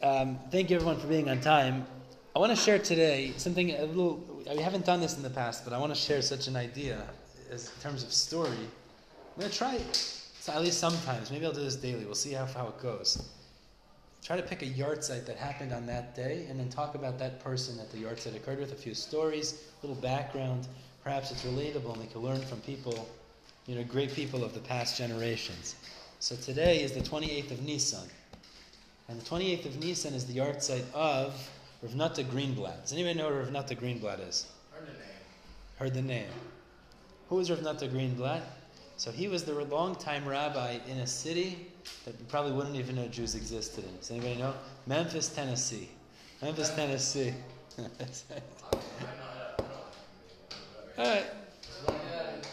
Um, thank you everyone for being on time. I want to share today something a little. We haven't done this in the past, but I want to share such an idea as in terms of story. I'm going to try so at least sometimes. Maybe I'll do this daily. We'll see how, how it goes. Try to pick a yahrzeit that happened on that day, and then talk about that person that the yahrzeit occurred with. A few stories, a little background. Perhaps it's relatable, and we can learn from people, you know, great people of the past generations. So today is the 28th of Nisan. And the 28th of Nisan is the yahrzeit of Rav Nota Greenblatt. Does anybody know who Rav Nota Greenblatt is? Heard the name. Heard the name. Who is Rav Nota Greenblatt? So he was the long-time rabbi in a city that you probably wouldn't even know Jews existed in. Does anybody know? Memphis, Tennessee. Memphis, Tennessee. All right.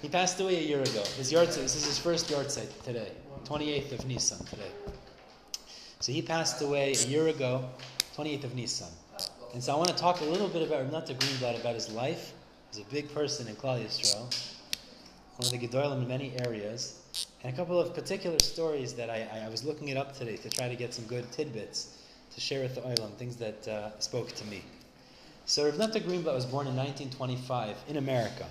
He passed away a year ago. His yahrzeit, this is his first yahrzeit today, 28th of Nisan today. So he passed away a year ago, 28th of Nisan. And so I want to talk a little bit about Rav Nota Greenblatt, about his life. He's a big person in Klal Yisrael, one of the Gedolim in many areas, and a couple of particular stories that I, I, was looking it up today to try to get some good tidbits to share with the Olam, things that uh, spoke to me. So Rav Nota Greenblatt was born in 1925 in America.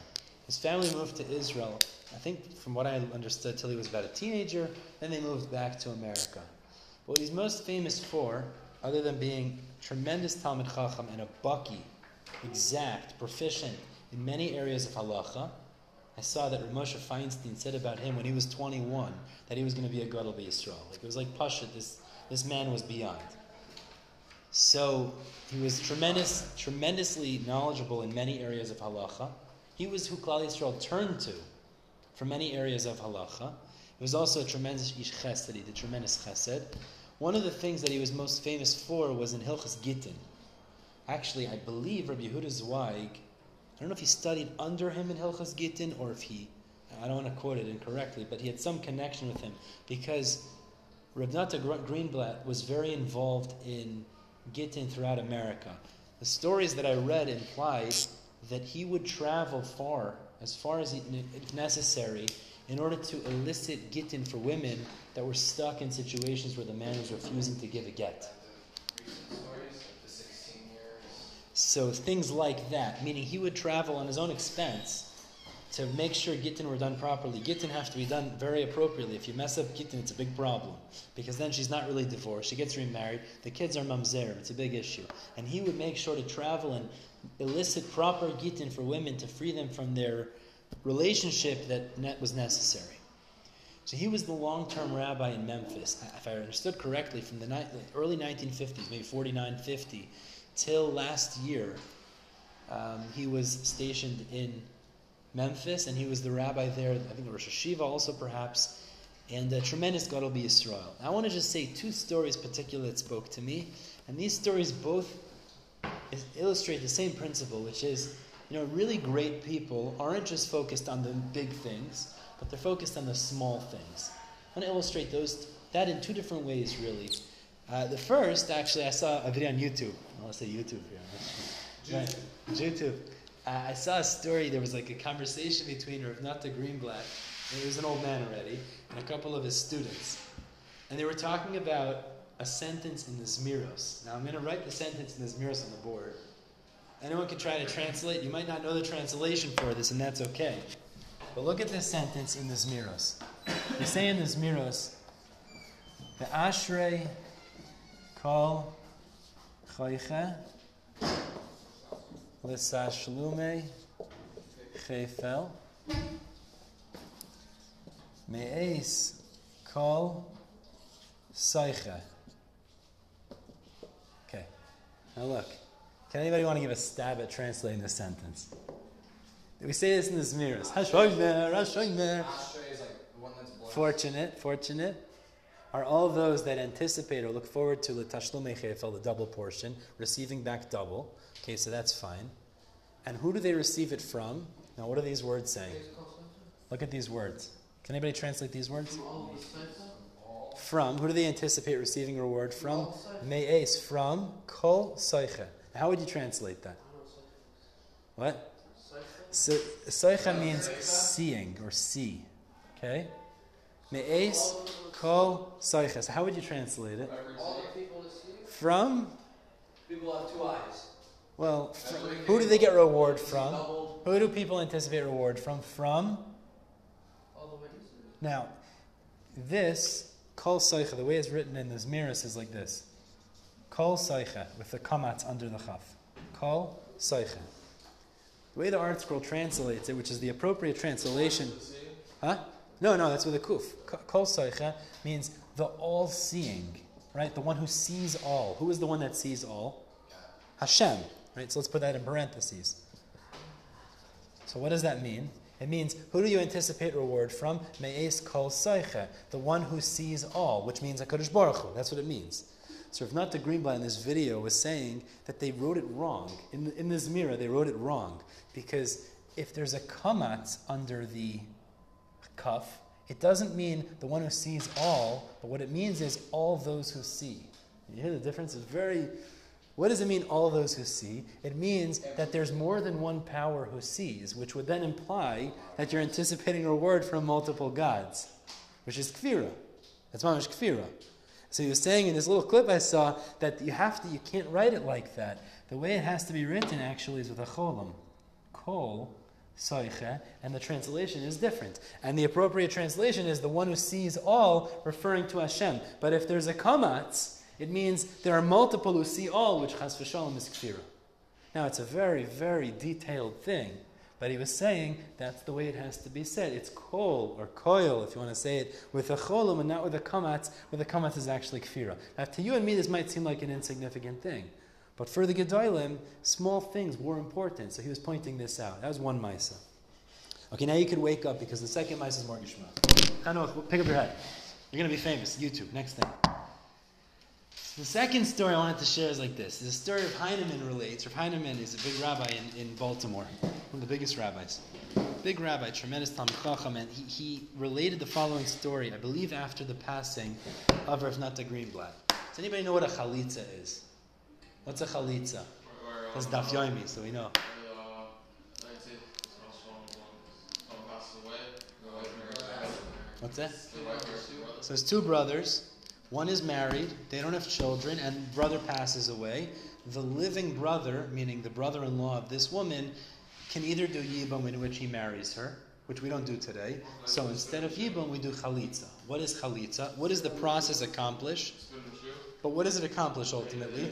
His family moved to Israel, I think from what I understood, till he was about a teenager, then they moved back to America. What he's most famous for, other than being tremendous Talmud Chacham and a baki, exact, proficient in many areas of halacha, I saw that Moshe Feinstein said about him when he was 21 that he was going to be a Gadol Yisrael. Like it was like Pasha, this, this man was beyond. So he was tremendous, tremendously knowledgeable in many areas of halacha. He was who Klal Yisrael turned to for many areas of halacha. He was also a tremendous ish chesed. He did tremendous chesed. One of the things that he was most famous for was in Hilchas Gittin. Actually, I believe Rabbi Yehuda Zweig, I don't know if he studied under him in Hilchas Gittin or if he, I don't want to quote it incorrectly, but he had some connection with him because Rabbi Nota Greenblatt was very involved in Gittin throughout America. The stories that I read implied that he would travel far, as far as necessary, in order to elicit gittin for women that were stuck in situations where the man was refusing to give a get. So things like that, meaning he would travel on his own expense to make sure gittin were done properly. Gittin have to be done very appropriately. If you mess up gittin, it's a big problem because then she's not really divorced. She gets remarried. The kids are mamzer. It's a big issue. And he would make sure to travel and elicit proper gittin for women to free them from their relationship that was necessary. So he was the long-term rabbi in Memphis, if I understood correctly, from the early 1950s, maybe 49, 50, till last year. Um, he was stationed in Memphis, and he was the rabbi there. I think Rosh Hashiva also, perhaps, and a tremendous gadol b'Yisrael. I want to just say two stories particularly that spoke to me, and these stories both illustrate the same principle, which is you know, really great people aren't just focused on the big things, but they're focused on the small things. I want to illustrate those that in two different ways, really. Uh, the first, actually, I saw a video on YouTube. I want to say YouTube here. Right. YouTube. Uh, I saw a story. There was like a conversation between Rav Nota Greenblatt, and he was an old man already, and a couple of his students, and they were talking about a sentence in the Zmiros. Now I'm going to write the sentence in the Zmiros on the board. Anyone can try to translate. You might not know the translation for this, and that's okay. But look at this sentence in the Zmiros. They say in the Zmiros, the Ashrei kol choiche l'sashlume chefel me'es kol seiche. Okay, now look. Can anybody want to give a stab at translating this sentence? We say this in the Zmiras. Hashoymer, Hashoymer. Fortunate, fortunate are all those that anticipate or look forward to the tashlumei chefel, the double portion, receiving back double. Okay, so that's fine. And who do they receive it from? Now, what are these words saying? Look at these words. Can anybody translate these words? From. Who do they anticipate receiving reward from? Me'es. From. Kol soiche. How would you translate that? What? So, soicha means seeing or see. Okay? Me'es kol soicha. So how would you translate it? From? People have two eyes. Well, who do they get reward from? Who do people anticipate reward from? From? Now, this, Kol Seicha, the way it's written in the Zmiris is like this. Kol Seicha, with the kamatz under the chaf. Kol Seicha. The way the ArtScroll translates it, which is the appropriate translation. Huh? No, no, that's with a kuf. Kol Seicha means the all-seeing, right? The one who sees all. Who is the one that sees all? Hashem, right? So let's put that in parentheses. So what does that mean? It means who do you anticipate reward from? Me'es kol seiche, the one who sees all, which means Hakadosh Baruch Hu. That's what it means. So if not the green Greenblatt in this video was saying that they wrote it wrong in in this mirror, they wrote it wrong because if there's a kamatz under the cuff, it doesn't mean the one who sees all, but what it means is all those who see. You hear the difference? It's very. What does it mean, all those who see? It means that there's more than one power who sees, which would then imply that you're anticipating reward from multiple gods, which is kfira. That's mamish kfira. So he was saying in this little clip I saw that you have to, you can't write it like that. The way it has to be written actually is with a cholam. Kol, soiche, and the translation is different. And the appropriate translation is the one who sees all, referring to Hashem. But if there's a kamatz, it means there are multiple who see all, which chas v'shalom is kfira. Now it's a very, very detailed thing, but he was saying that's the way it has to be said. It's kol or koil, if you want to say it, with a cholim and not with a kamatz, where the kamatz is actually kfira. Now to you and me, this might seem like an insignificant thing. But for the Gedolim, small things were important. So he was pointing this out. That was one Maisa. Okay, now you can wake up because the second Maisa is more Gishma. Pick up your head. You're going to be famous. YouTube, next thing. The second story I wanted to share is like this. The story of Heinemann relates. Rav Heinemann is a big rabbi in, in Baltimore, one of the biggest rabbis. Big rabbi, tremendous Talmud Chacham, and he, he related the following story, I believe after the passing of Rav Nota Greenblatt. Does anybody know what a chalitza is? What's a chalitza? That's Daf Yomi, so we know. What's that? So there's two brothers. One is married, they don't have children, and brother passes away. The living brother, meaning the brother-in-law of this woman, can either do yibam in which he marries her, which we don't do today. So instead of yibam, we do chalitza. What is chalitza? What does the process accomplish? But what does it accomplish ultimately?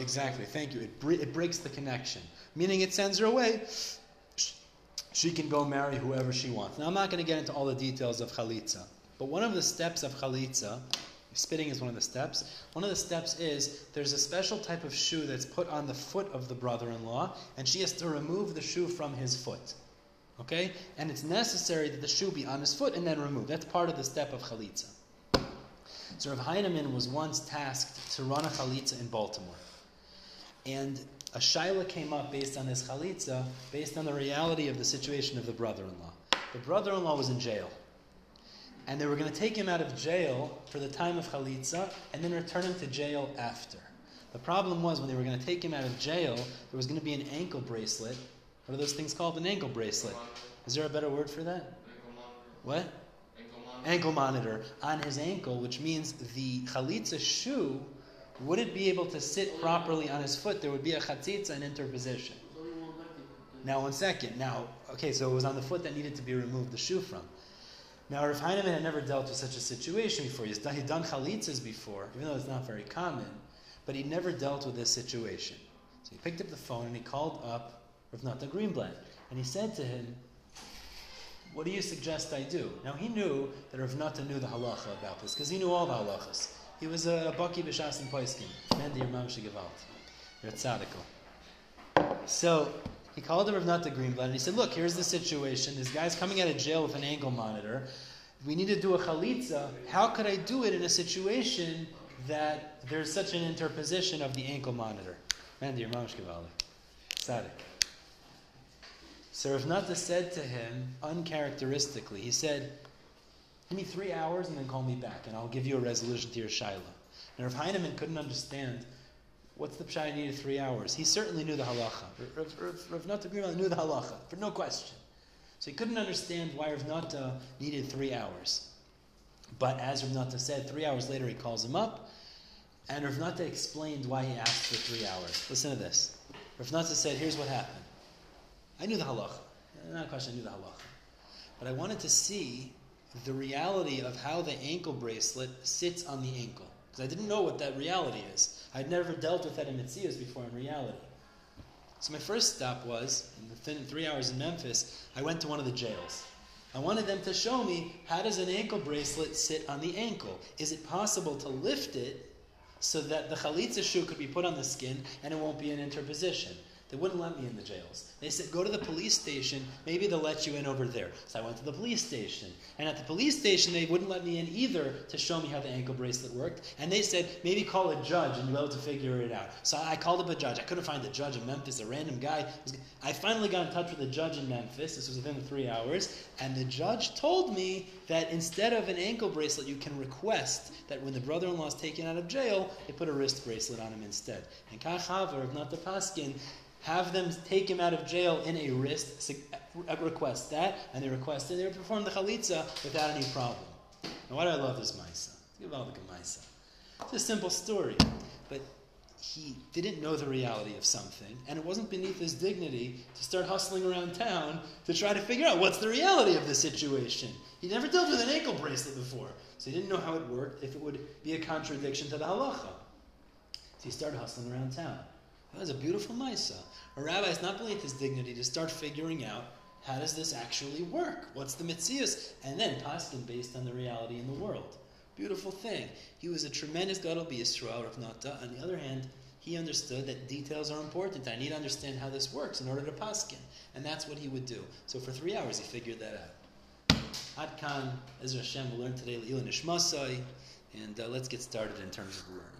Exactly. Thank you. It, bre- it breaks the connection, meaning it sends her away. She can go marry whoever she wants. Now I'm not going to get into all the details of chalitza, but one of the steps of chalitza, spitting is one of the steps. One of the steps is there's a special type of shoe that's put on the foot of the brother-in-law, and she has to remove the shoe from his foot. Okay, and it's necessary that the shoe be on his foot and then removed. That's part of the step of chalitza. So Rav Heinemann was once tasked to run a chalitza in Baltimore. And a shaila came up based on this chalitza, based on the reality of the situation of the brother-in-law. The brother-in-law was in jail. And they were going to take him out of jail for the time of chalitza and then return him to jail after. The problem was when they were going to take him out of jail, there was going to be an ankle bracelet. What are those things called? An ankle bracelet. Is there a better word for that? What? ankle monitor on his ankle, which means the chalitza shoe wouldn't be able to sit properly on his foot. There would be a chatzitza in interposition. Now, one second. Now, okay, so it was on the foot that needed to be removed the shoe from. Now, Rav Heinemann had never dealt with such a situation before. He's done, he'd done chalitzas before, even though it's not very common, but he never dealt with this situation. So he picked up the phone and he called up Rav Nota Greenblatt, and he said to him, what do you suggest I do? Now he knew that Rav Nota knew the halacha about this because he knew all the halachas. He was a baki b'shas and poiskin. Man, your mam shegevalt. You're a tzaddik. So he called him Rav Nota Greenblatt and he said, "Look, here's the situation. This guy's coming out of jail with an ankle monitor. We need to do a chalitza. How could I do it in a situation that there's such an interposition of the ankle monitor?" Man, your mam shegevalt. Tzaddik. So Rav Nota said to him, uncharacteristically, he said, Give me three hours and then call me back, and I'll give you a resolution to your Shaila. And Rav Heinemann couldn't understand what's the Pshai needed three hours. He certainly knew the halacha. Rav, Nota Grima knew the halacha, for no question. So he couldn't understand why Rav Nota needed three hours. But as Rav Nota said, three hours later he calls him up, And Rav Nota explained why he asked for three hours. Listen to this. Rav Nota said, here's what happened. I knew the halacha. Not a question, I knew the halacha. But I wanted to see the reality of how the ankle bracelet sits on the ankle. Because I didn't know what that reality is. I'd never dealt with that in Mitzias before in reality. So my first stop was, within three hours in Memphis, I went to one of the jails. I wanted them to show me how does an ankle bracelet sit on the ankle? Is it possible to lift it so that the chalitza shoe could be put on the skin and it won't be an interposition? They wouldn't let me in the jails. They said, go to the police station, maybe they'll let you in over there. So I went to the police station. And at the police station, they wouldn't let me in either to show me how the ankle bracelet worked. And they said, maybe call a judge and you'll be able to figure it out. So I called up a judge. I couldn't find the judge in Memphis, a random guy. I finally got in touch with a judge in Memphis. This was within three hours. And the judge told me that instead of an ankle bracelet, you can request that when the brother in law is taken out of jail, they put a wrist bracelet on him instead. And Kachavar, if not the Paskin, have them take him out of jail in a wrist, request that, and they requested they would perform the chalitza without any problem. Now, why do I love this Maisa? Think all the Maisa. It's a simple story, but he didn't know the reality of something, and it wasn't beneath his dignity to start hustling around town to try to figure out what's the reality of the situation. He never dealt with an ankle bracelet before, so he didn't know how it worked, if it would be a contradiction to the halacha. So he started hustling around town. That was a beautiful Maisa. A rabbi is not beneath his dignity to start figuring out how does this actually work? What's the mitzias? And then paskin based on the reality in the world. Beautiful thing. He was a tremendous gadol b'Yisrael, Rav Nota. On the other hand, he understood that details are important. I need to understand how this works in order to paskin. And that's what he would do. So for three hours, he figured that out. Adkan, Ezra Hashem will learn today Le'ila Nishmasai. And uh, let's get started in terms of learning.